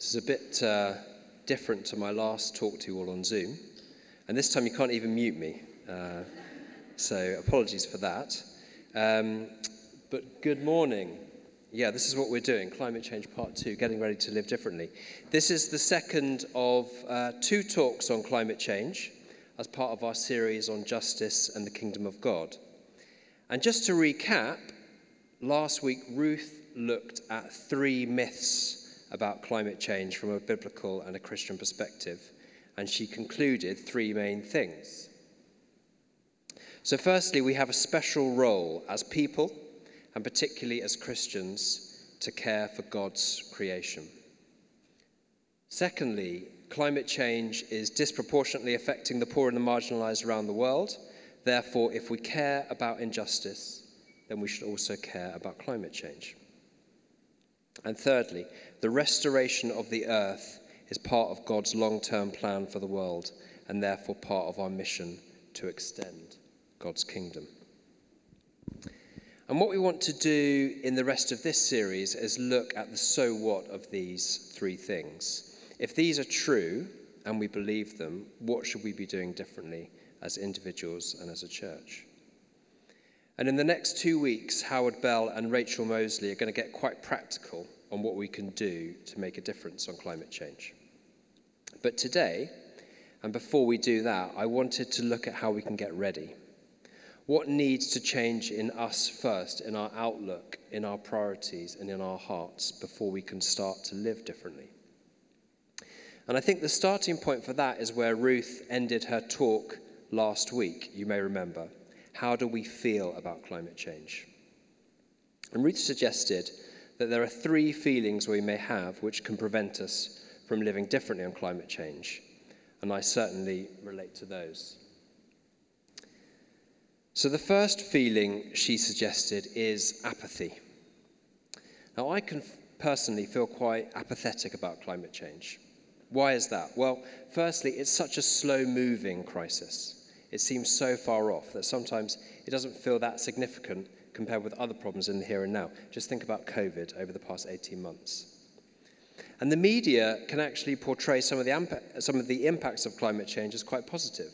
This is a bit uh, different to my last talk to you all on Zoom. And this time you can't even mute me. Uh, so apologies for that. Um, but good morning. Yeah, this is what we're doing Climate Change Part 2, Getting Ready to Live Differently. This is the second of uh, two talks on climate change as part of our series on justice and the kingdom of God. And just to recap, last week Ruth looked at three myths about climate change from a biblical and a Christian perspective, and she concluded three main things. So, firstly, we have a special role as people, and particularly as Christians, to care for God's creation. Secondly, climate change is disproportionately affecting the poor and the marginalized around the world. Therefore, if we care about injustice, then we should also care about climate change. And thirdly, the restoration of the earth is part of God's long term plan for the world and therefore part of our mission to extend God's kingdom. And what we want to do in the rest of this series is look at the so what of these three things. If these are true and we believe them, what should we be doing differently as individuals and as a church? And in the next two weeks, Howard Bell and Rachel Mosley are going to get quite practical on what we can do to make a difference on climate change. But today, and before we do that, I wanted to look at how we can get ready. What needs to change in us first, in our outlook, in our priorities, and in our hearts before we can start to live differently? And I think the starting point for that is where Ruth ended her talk last week, you may remember. How do we feel about climate change? And Ruth suggested that there are three feelings we may have which can prevent us from living differently on climate change. And I certainly relate to those. So, the first feeling she suggested is apathy. Now, I can personally feel quite apathetic about climate change. Why is that? Well, firstly, it's such a slow moving crisis. It seems so far off that sometimes it doesn't feel that significant compared with other problems in the here and now. Just think about COVID over the past 18 months. And the media can actually portray some of the, some of the impacts of climate change as quite positive.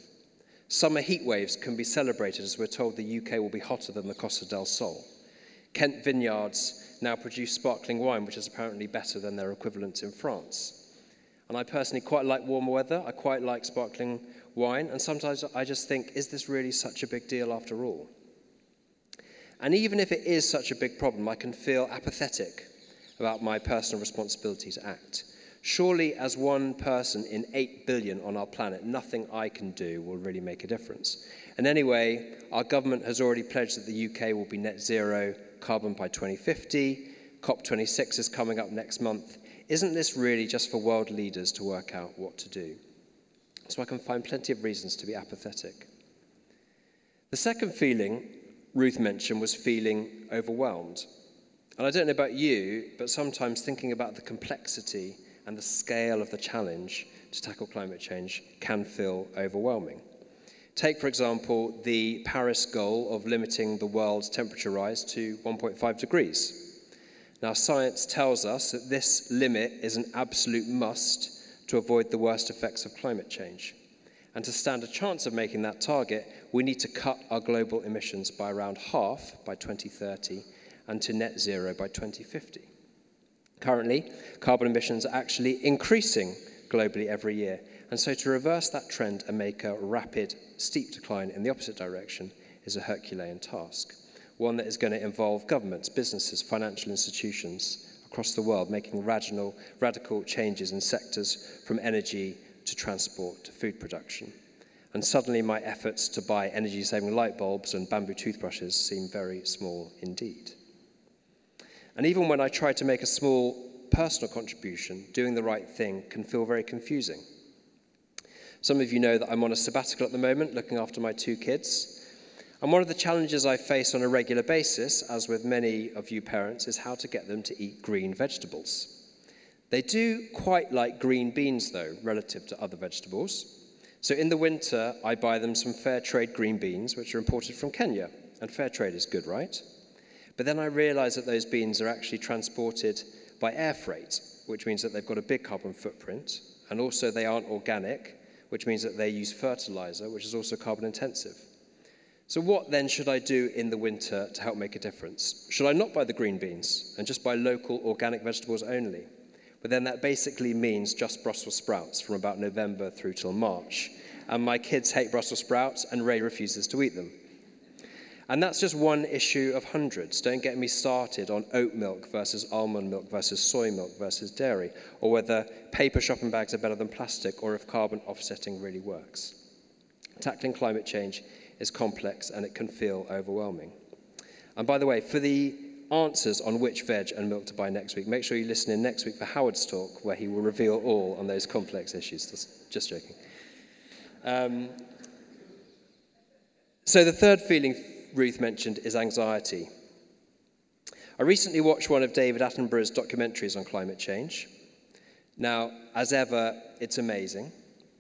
Summer heat waves can be celebrated as we're told the UK will be hotter than the Costa del Sol. Kent vineyards now produce sparkling wine, which is apparently better than their equivalents in France. And I personally quite like warmer weather. I quite like sparkling wine. And sometimes I just think, is this really such a big deal after all? And even if it is such a big problem, I can feel apathetic about my personal responsibility to act. Surely, as one person in 8 billion on our planet, nothing I can do will really make a difference. And anyway, our government has already pledged that the UK will be net zero carbon by 2050. COP26 is coming up next month. Isn't this really just for world leaders to work out what to do? So I can find plenty of reasons to be apathetic. The second feeling Ruth mentioned was feeling overwhelmed. And I don't know about you, but sometimes thinking about the complexity and the scale of the challenge to tackle climate change can feel overwhelming. Take, for example, the Paris goal of limiting the world's temperature rise to 1.5 degrees. Now, science tells us that this limit is an absolute must to avoid the worst effects of climate change. And to stand a chance of making that target, we need to cut our global emissions by around half by 2030 and to net zero by 2050. Currently, carbon emissions are actually increasing globally every year. And so to reverse that trend and make a rapid, steep decline in the opposite direction is a Herculean task, one that is going to involve governments, businesses, financial institutions across the world making radical, radical changes in sectors from energy to transport to food production. And suddenly my efforts to buy energy saving light bulbs and bamboo toothbrushes seem very small indeed. And even when I try to make a small personal contribution, doing the right thing can feel very confusing. Some of you know that I'm on a sabbatical at the moment, looking after my two kids. And one of the challenges I face on a regular basis, as with many of you parents, is how to get them to eat green vegetables. They do quite like green beans, though, relative to other vegetables. So in the winter, I buy them some fair trade green beans, which are imported from Kenya. And fair trade is good, right? But then I realize that those beans are actually transported by air freight. which means that they've got a big carbon footprint, and also they aren't organic, which means that they use fertilizer, which is also carbon intensive. So, what then should I do in the winter to help make a difference? Should I not buy the green beans and just buy local organic vegetables only? But then that basically means just Brussels sprouts from about November through till March. And my kids hate Brussels sprouts, and Ray refuses to eat them. And that's just one issue of hundreds. Don't get me started on oat milk versus almond milk versus soy milk versus dairy, or whether paper shopping bags are better than plastic, or if carbon offsetting really works. Tackling climate change is complex and it can feel overwhelming. And by the way, for the answers on which veg and milk to buy next week, make sure you listen in next week for Howard's talk, where he will reveal all on those complex issues. Just, joking. Um, so, the third feeling Ruth mentioned is anxiety. I recently watched one of David Attenborough's documentaries on climate change. Now, as ever, it's amazing,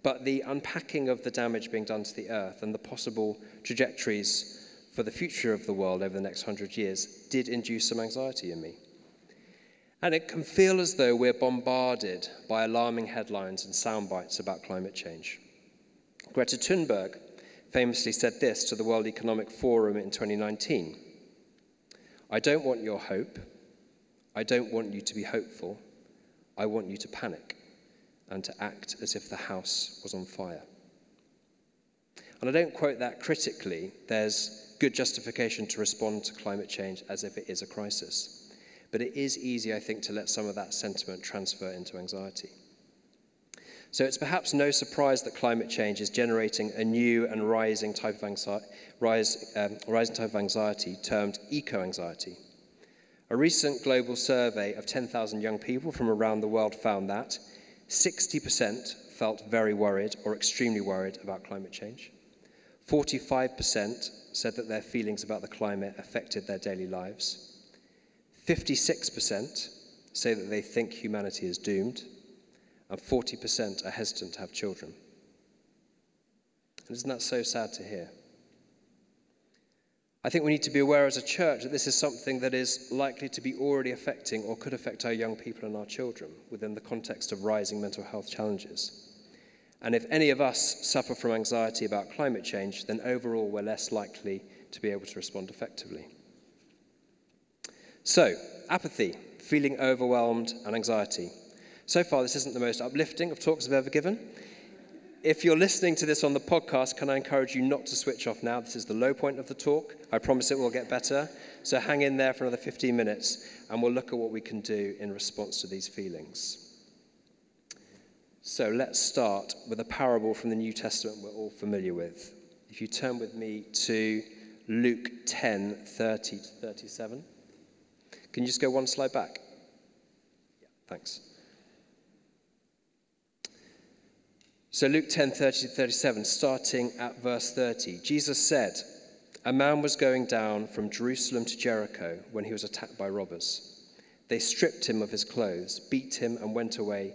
but the unpacking of the damage being done to the earth and the possible trajectories for the future of the world over the next hundred years did induce some anxiety in me. And it can feel as though we're bombarded by alarming headlines and sound bites about climate change. Greta Thunberg famously said this to the World Economic Forum in 2019 I don't want your hope. I don't want you to be hopeful. I want you to panic and to act as if the house was on fire. And I don't quote that critically. There's good justification to respond to climate change as if it is a crisis. But it is easy, I think, to let some of that sentiment transfer into anxiety. So it's perhaps no surprise that climate change is generating a new and rising type of anxiety, rise, um, rising type of anxiety termed eco anxiety. A recent global survey of 10,000 young people from around the world found that 60% felt very worried or extremely worried about climate change. 45% said that their feelings about the climate affected their daily lives. 56% say that they think humanity is doomed and 40% are hesitant to have children. And isn't that so sad to hear? I think we need to be aware as a church that this is something that is likely to be already affecting or could affect our young people and our children within the context of rising mental health challenges. And if any of us suffer from anxiety about climate change, then overall we're less likely to be able to respond effectively. So, apathy, feeling overwhelmed, and anxiety. So far, this isn't the most uplifting of talks I've ever given. If you're listening to this on the podcast, can I encourage you not to switch off now? This is the low point of the talk. I promise it will get better. So hang in there for another 15 minutes and we'll look at what we can do in response to these feelings. So let's start with a parable from the New Testament we're all familiar with. If you turn with me to Luke 10 30 to 37. Can you just go one slide back? Yeah, thanks. So, Luke 10 30 37, starting at verse 30, Jesus said, A man was going down from Jerusalem to Jericho when he was attacked by robbers. They stripped him of his clothes, beat him, and went away,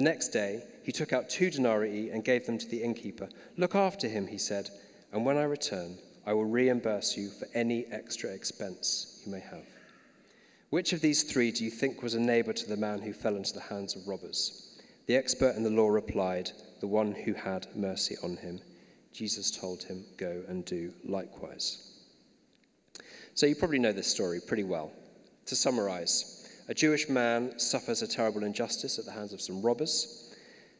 The next day, he took out two denarii and gave them to the innkeeper. Look after him, he said, and when I return, I will reimburse you for any extra expense you may have. Which of these three do you think was a neighbor to the man who fell into the hands of robbers? The expert in the law replied, the one who had mercy on him. Jesus told him, Go and do likewise. So you probably know this story pretty well. To summarize, a Jewish man suffers a terrible injustice at the hands of some robbers.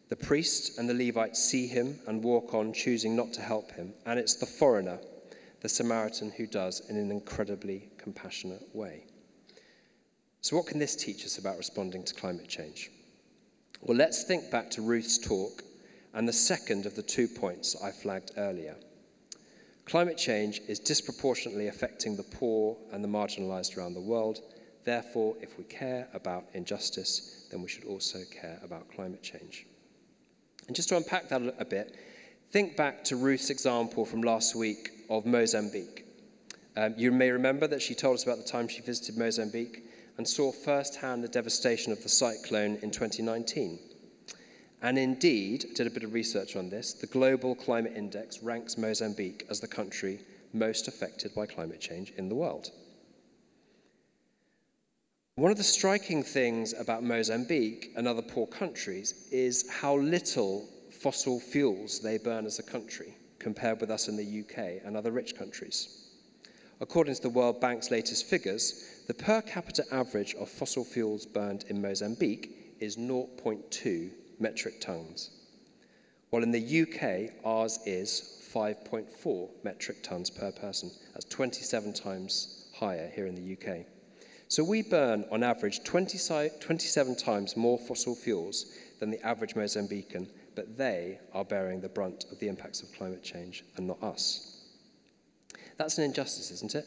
The priest and the Levite see him and walk on, choosing not to help him. And it's the foreigner, the Samaritan, who does in an incredibly compassionate way. So, what can this teach us about responding to climate change? Well, let's think back to Ruth's talk and the second of the two points I flagged earlier. Climate change is disproportionately affecting the poor and the marginalized around the world. Therefore, if we care about injustice, then we should also care about climate change. And just to unpack that a bit, think back to Ruth's example from last week of Mozambique. Um, you may remember that she told us about the time she visited Mozambique and saw firsthand the devastation of the cyclone in 2019. And indeed, I did a bit of research on this, the Global Climate Index ranks Mozambique as the country most affected by climate change in the world. One of the striking things about Mozambique and other poor countries is how little fossil fuels they burn as a country compared with us in the UK and other rich countries. According to the World Bank's latest figures, the per capita average of fossil fuels burned in Mozambique is 0.2 metric tons, while in the UK, ours is 5.4 metric tons per person. That's 27 times higher here in the UK. So we burn, on average, 20, 27 times more fossil fuels than the average Mozambican, but they are bearing the brunt of the impacts of climate change and not us. That's an injustice, isn't it?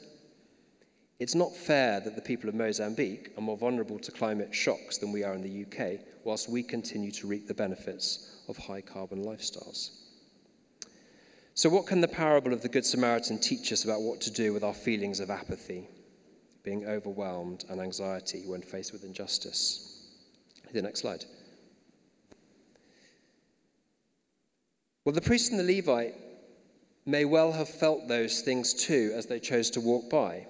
It's not fair that the people of Mozambique are more vulnerable to climate shocks than we are in the UK, whilst we continue to reap the benefits of high carbon lifestyles. So, what can the parable of the Good Samaritan teach us about what to do with our feelings of apathy, being overwhelmed, and anxiety when faced with injustice? The next slide. Well, the priest and the Levite may well have felt those things too as they chose to walk by.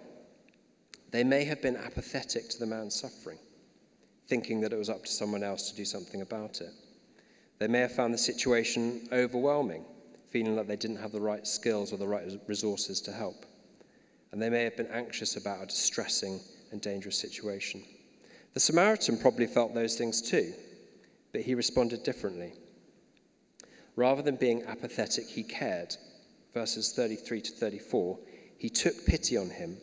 They may have been apathetic to the man's suffering, thinking that it was up to someone else to do something about it. They may have found the situation overwhelming, feeling like they didn't have the right skills or the right resources to help. And they may have been anxious about a distressing and dangerous situation. The Samaritan probably felt those things too, but he responded differently. Rather than being apathetic, he cared. Verses 33 to 34 he took pity on him,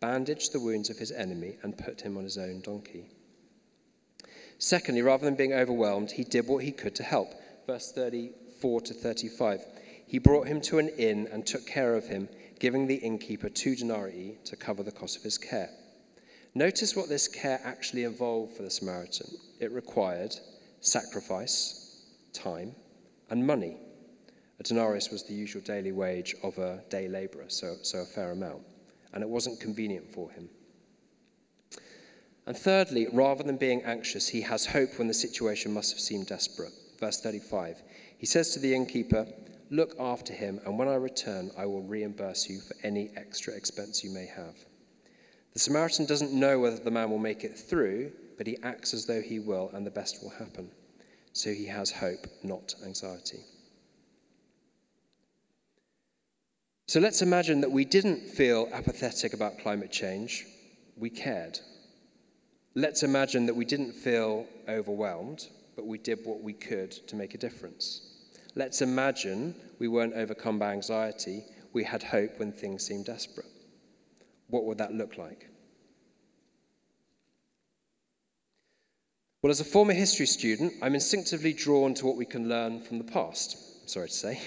bandaged the wounds of his enemy, and put him on his own donkey. Secondly, rather than being overwhelmed, he did what he could to help. Verse 34 to 35 he brought him to an inn and took care of him, giving the innkeeper two denarii to cover the cost of his care. Notice what this care actually involved for the Samaritan. It required sacrifice, time, and money. A denarius was the usual daily wage of a day laborer, so, so a fair amount, and it wasn't convenient for him. And thirdly, rather than being anxious, he has hope when the situation must have seemed desperate. Verse 35 He says to the innkeeper, Look after him, and when I return, I will reimburse you for any extra expense you may have. The Samaritan doesn't know whether the man will make it through, but he acts as though he will, and the best will happen. So he has hope, not anxiety. So let's imagine that we didn't feel apathetic about climate change, we cared. Let's imagine that we didn't feel overwhelmed, but we did what we could to make a difference. Let's imagine we weren't overcome by anxiety, we had hope when things seemed desperate. What would that look like? Well, as a former history student, I'm instinctively drawn to what we can learn from the past. Sorry to say.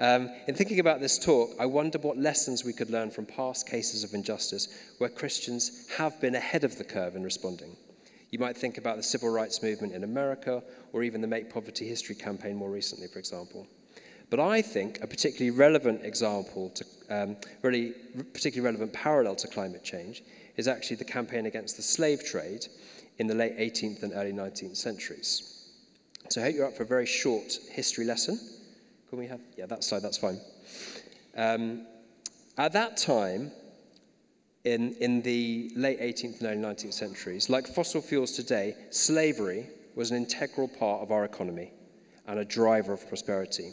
Um, in thinking about this talk, I wonder what lessons we could learn from past cases of injustice where Christians have been ahead of the curve in responding. You might think about the civil rights movement in America or even the Make Poverty History campaign more recently, for example. But I think a particularly relevant example, to, um, really particularly relevant parallel to climate change, is actually the campaign against the slave trade in the late 18th and early 19th centuries. So I hope you're up for a very short history lesson. Can we have, yeah, that slide, that's fine. Um, at that time, in, in the late 18th and early 19th centuries, like fossil fuels today, slavery was an integral part of our economy and a driver of prosperity.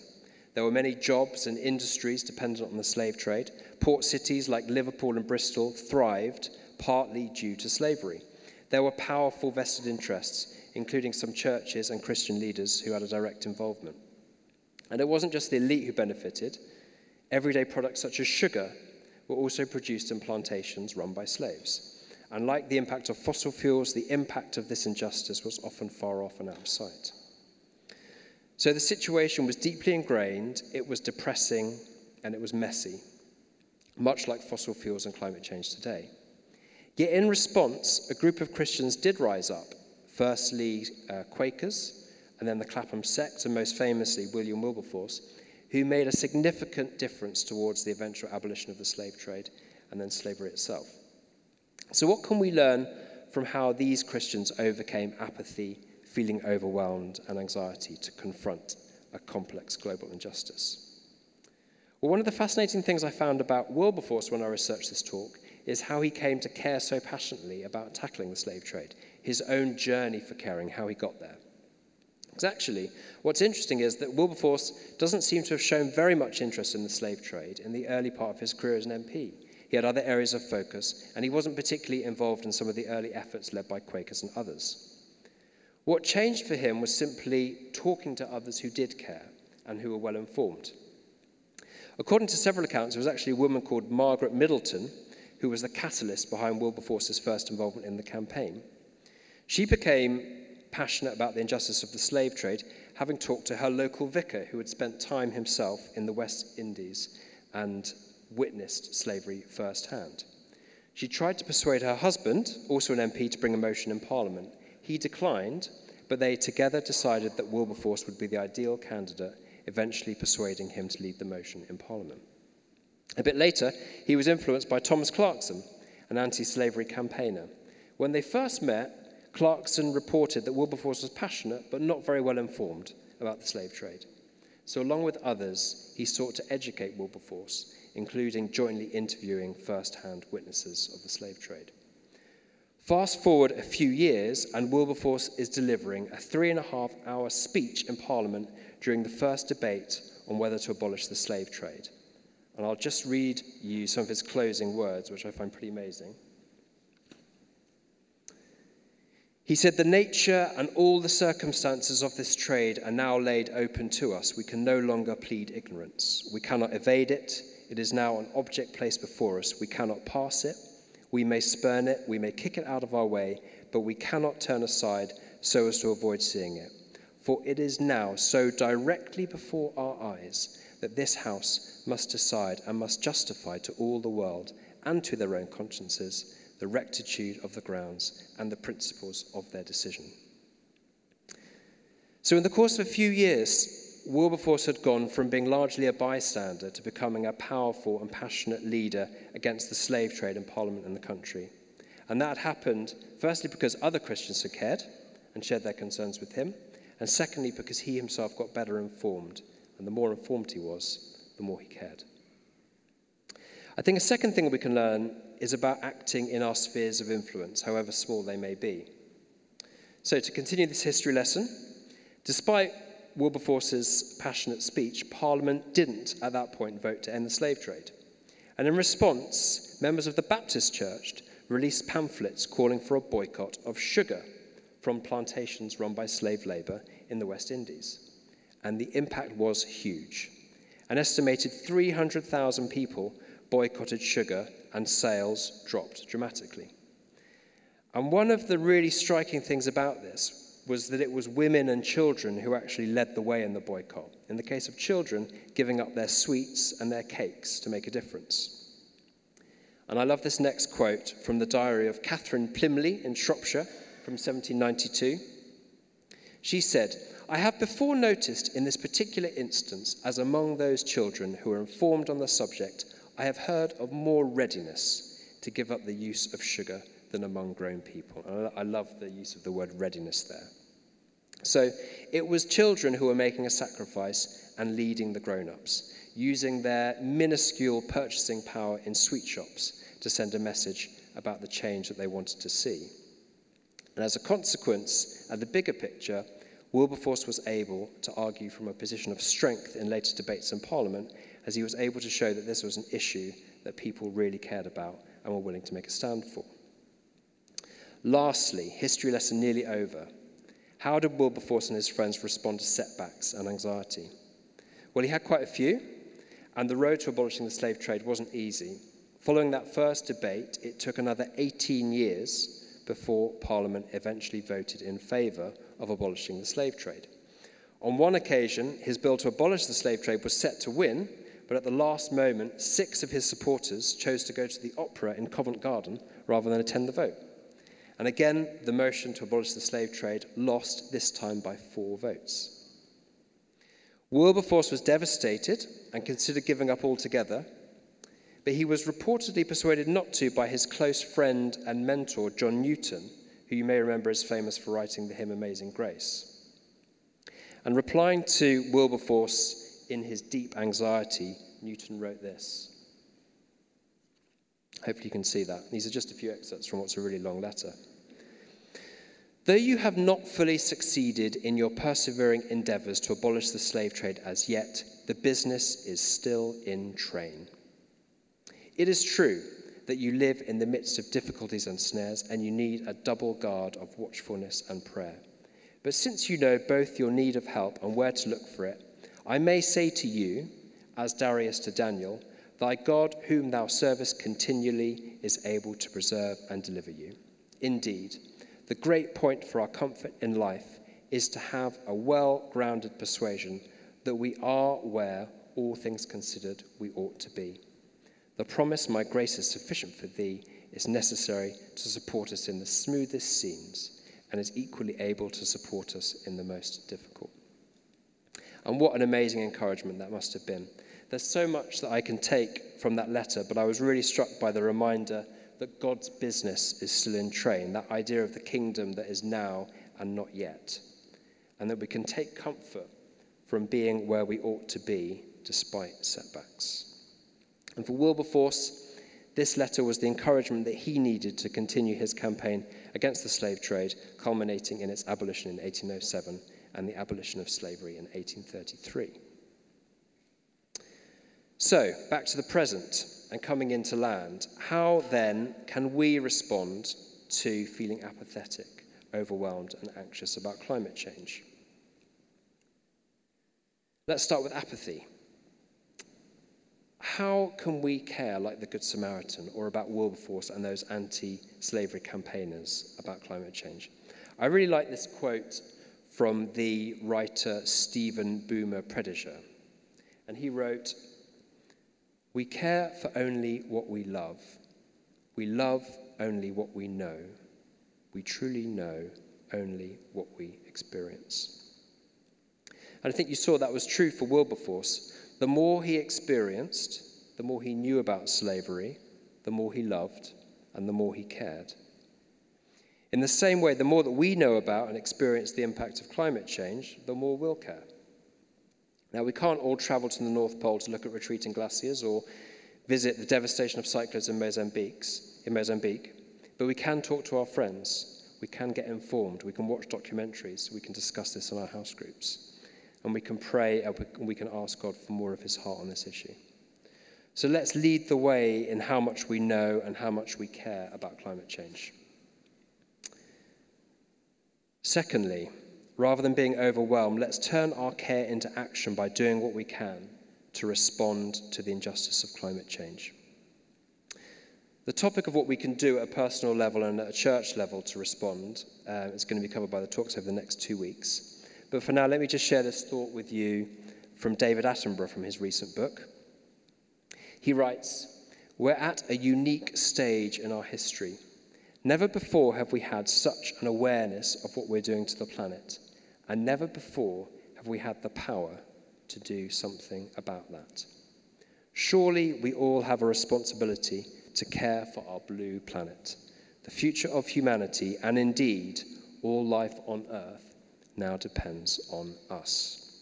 There were many jobs and industries dependent on the slave trade. Port cities like Liverpool and Bristol thrived partly due to slavery. There were powerful vested interests, including some churches and Christian leaders who had a direct involvement. And it wasn't just the elite who benefited. Everyday products such as sugar were also produced in plantations run by slaves. And like the impact of fossil fuels, the impact of this injustice was often far off and out of sight. So the situation was deeply ingrained, it was depressing, and it was messy, much like fossil fuels and climate change today. Yet in response, a group of Christians did rise up. Firstly, uh, Quakers, and then the Clapham sect, and most famously, William Wilberforce, who made a significant difference towards the eventual abolition of the slave trade and then slavery itself. So, what can we learn from how these Christians overcame apathy, feeling overwhelmed, and anxiety to confront a complex global injustice? Well, one of the fascinating things I found about Wilberforce when I researched this talk is how he came to care so passionately about tackling the slave trade, his own journey for caring, how he got there. Because actually, what's interesting is that Wilberforce doesn't seem to have shown very much interest in the slave trade in the early part of his career as an MP. He had other areas of focus, and he wasn't particularly involved in some of the early efforts led by Quakers and others. What changed for him was simply talking to others who did care and who were well informed. According to several accounts, there was actually a woman called Margaret Middleton who was the catalyst behind Wilberforce's first involvement in the campaign. She became passionate about the injustice of the slave trade, having talked to her local vicar who had spent time himself in the West Indies and witnessed slavery firsthand. She tried to persuade her husband, also an MP, to bring a motion in Parliament. He declined, but they together decided that Wilberforce would be the ideal candidate, eventually persuading him to lead the motion in Parliament. A bit later, he was influenced by Thomas Clarkson, an anti slavery campaigner. When they first met, Clarkson reported that Wilberforce was passionate but not very well informed about the slave trade. So, along with others, he sought to educate Wilberforce including jointly interviewing first hand witnesses of the slave trade. Fast forward a few years, and Wilberforce is delivering a three and a half hour speech in Parliament during the first debate on whether to abolish the slave trade. And I'll just read you some of his closing words, which I find pretty amazing. He said, The nature and all the circumstances of this trade are now laid open to us. We can no longer plead ignorance. We cannot evade it. It is now an object placed before us. We cannot pass it. We may spurn it. We may kick it out of our way, but we cannot turn aside so as to avoid seeing it. For it is now so directly before our eyes that this house must decide and must justify to all the world and to their own consciences the rectitude of the grounds and the principles of their decision. So, in the course of a few years, Wilberforce had gone from being largely a bystander to becoming a powerful and passionate leader against the slave trade in Parliament and the country. And that happened, firstly, because other Christians had cared and shared their concerns with him, and secondly, because he himself got better informed. And the more informed he was, the more he cared. I think a second thing we can learn is about acting in our spheres of influence, however small they may be. So, to continue this history lesson, despite Wilberforce's passionate speech, Parliament didn't at that point vote to end the slave trade. And in response, members of the Baptist Church released pamphlets calling for a boycott of sugar from plantations run by slave labor in the West Indies. And the impact was huge. An estimated 300,000 people boycotted sugar, and sales dropped dramatically. And one of the really striking things about this was that it was women and children who actually led the way in the boycott. In the case of children, giving up their sweets and their cakes to make a difference. And I love this next quote from the diary of Catherine Plymley in Shropshire from 1792. She said, I have before noticed in this particular instance, as among those children who are informed on the subject, I have heard of more readiness to give up the use of sugar than among grown people. I love the use of the word readiness there. So it was children who were making a sacrifice and leading the grown ups, using their minuscule purchasing power in sweet shops to send a message about the change that they wanted to see. And as a consequence, at the bigger picture, Wilberforce was able to argue from a position of strength in later debates in Parliament, as he was able to show that this was an issue that people really cared about and were willing to make a stand for. Lastly, history lesson nearly over. How did Wilberforce and his friends respond to setbacks and anxiety? Well, he had quite a few, and the road to abolishing the slave trade wasn't easy. Following that first debate, it took another 18 years before Parliament eventually voted in favour of abolishing the slave trade. On one occasion, his bill to abolish the slave trade was set to win, but at the last moment, six of his supporters chose to go to the opera in Covent Garden rather than attend the vote. And again, the motion to abolish the slave trade lost, this time by four votes. Wilberforce was devastated and considered giving up altogether, but he was reportedly persuaded not to by his close friend and mentor, John Newton, who you may remember is famous for writing the hymn Amazing Grace. And replying to Wilberforce in his deep anxiety, Newton wrote this. Hopefully, you can see that. These are just a few excerpts from what's a really long letter. Though you have not fully succeeded in your persevering endeavors to abolish the slave trade as yet, the business is still in train. It is true that you live in the midst of difficulties and snares, and you need a double guard of watchfulness and prayer. But since you know both your need of help and where to look for it, I may say to you, as Darius to Daniel, Thy God, whom thou servest continually, is able to preserve and deliver you. Indeed, the great point for our comfort in life is to have a well grounded persuasion that we are where, all things considered, we ought to be. The promise, My grace is sufficient for thee, is necessary to support us in the smoothest scenes and is equally able to support us in the most difficult. And what an amazing encouragement that must have been. There's so much that I can take from that letter, but I was really struck by the reminder that God's business is still in train, that idea of the kingdom that is now and not yet, and that we can take comfort from being where we ought to be despite setbacks. And for Wilberforce, this letter was the encouragement that he needed to continue his campaign against the slave trade, culminating in its abolition in 1807 and the abolition of slavery in 1833. So, back to the present and coming into land. How then can we respond to feeling apathetic, overwhelmed, and anxious about climate change? Let's start with apathy. How can we care like the Good Samaritan or about Wilberforce and those anti slavery campaigners about climate change? I really like this quote from the writer Steven Bouma-Prediger. And he wrote, We care for only what we love. We love only what we know. We truly know only what we experience. And I think you saw that was true for Wilberforce. The more he experienced, the more he knew about slavery, the more he loved, and the more he cared. In the same way, the more that we know about and experience the impact of climate change, the more we'll care. Now, we can't all travel to the North Pole to look at retreating glaciers or visit the devastation of cyclones in Mozambique, in Mozambique, but we can talk to our friends, we can get informed, we can watch documentaries, we can discuss this in our house groups and we can pray and we can ask God for more of his heart on this issue. So let's lead the way in how much we know and how much we care about climate change. Secondly, rather than being overwhelmed, let's turn our care into action by doing what we can to respond to the injustice of climate change. The topic of what we can do at a personal level and at a church level to respond uh, is going to be covered by the talks over the next two weeks. But for now, let me just share this thought with you from David Attenborough from his recent book. He writes We're at a unique stage in our history. Never before have we had such an awareness of what we're doing to the planet, and never before have we had the power to do something about that. Surely we all have a responsibility to care for our blue planet, the future of humanity, and indeed all life on earth now depends on us.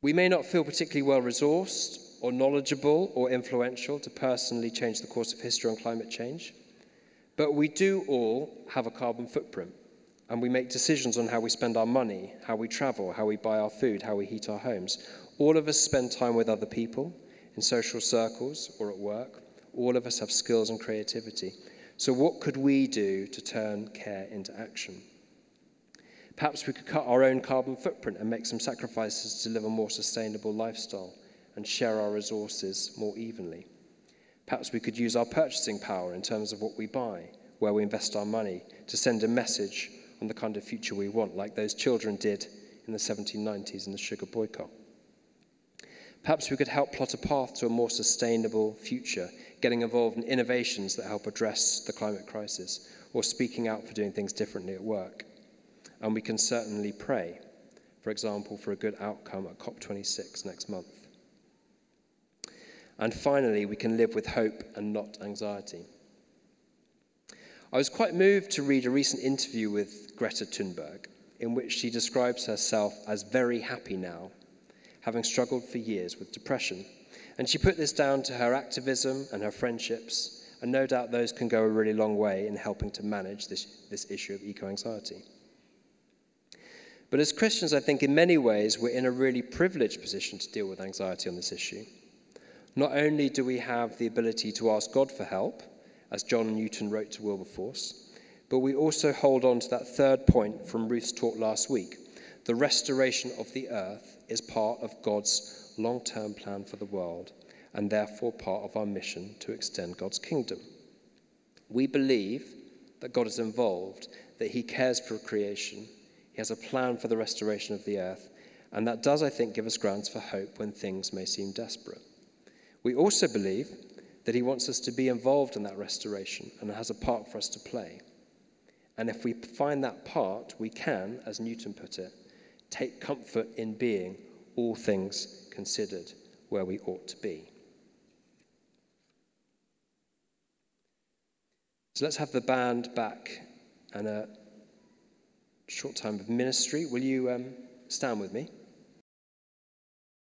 We may not feel particularly well resourced or knowledgeable or influential to personally change the course of history on climate change, but we do all have a carbon footprint, and we make decisions on how we spend our money, how we travel, how we buy our food, how we heat our homes. All of us spend time with other people, in social circles or at work. All of us have skills and creativity. So, what could we do to turn care into action? Perhaps we could cut our own carbon footprint and make some sacrifices to live a more sustainable lifestyle and share our resources more evenly. Perhaps we could use our purchasing power in terms of what we buy, where we invest our money, to send a message on the kind of future we want, like those children did in the 1790s in the sugar boycott. Perhaps we could help plot a path to a more sustainable future, getting involved in innovations that help address the climate crisis, or speaking out for doing things differently at work. And we can certainly pray, for example, for a good outcome at COP26 next month. And finally, we can live with hope and not anxiety. I was quite moved to read a recent interview with Greta Thunberg, in which she describes herself as very happy now, having struggled for years with depression. And she put this down to her activism and her friendships, and no doubt those can go a really long way in helping to manage this, this issue of eco anxiety. But as Christians, I think in many ways we're in a really privileged position to deal with anxiety on this issue. Not only do we have the ability to ask God for help, as John Newton wrote to Wilberforce. But we also hold on to that third point from Ruth's talk last week. The restoration of the earth is part of God's long term plan for the world, and therefore part of our mission to extend God's kingdom. We believe that God is involved, that He cares for creation, He has a plan for the restoration of the earth, and that does, I think, give us grounds for hope when things may seem desperate. We also believe that He wants us to be involved in that restoration and has a part for us to play. And if we find that part, we can, as Newton put it, take comfort in being all things considered where we ought to be. So let's have the band back and a short time of ministry. Will you um, stand with me?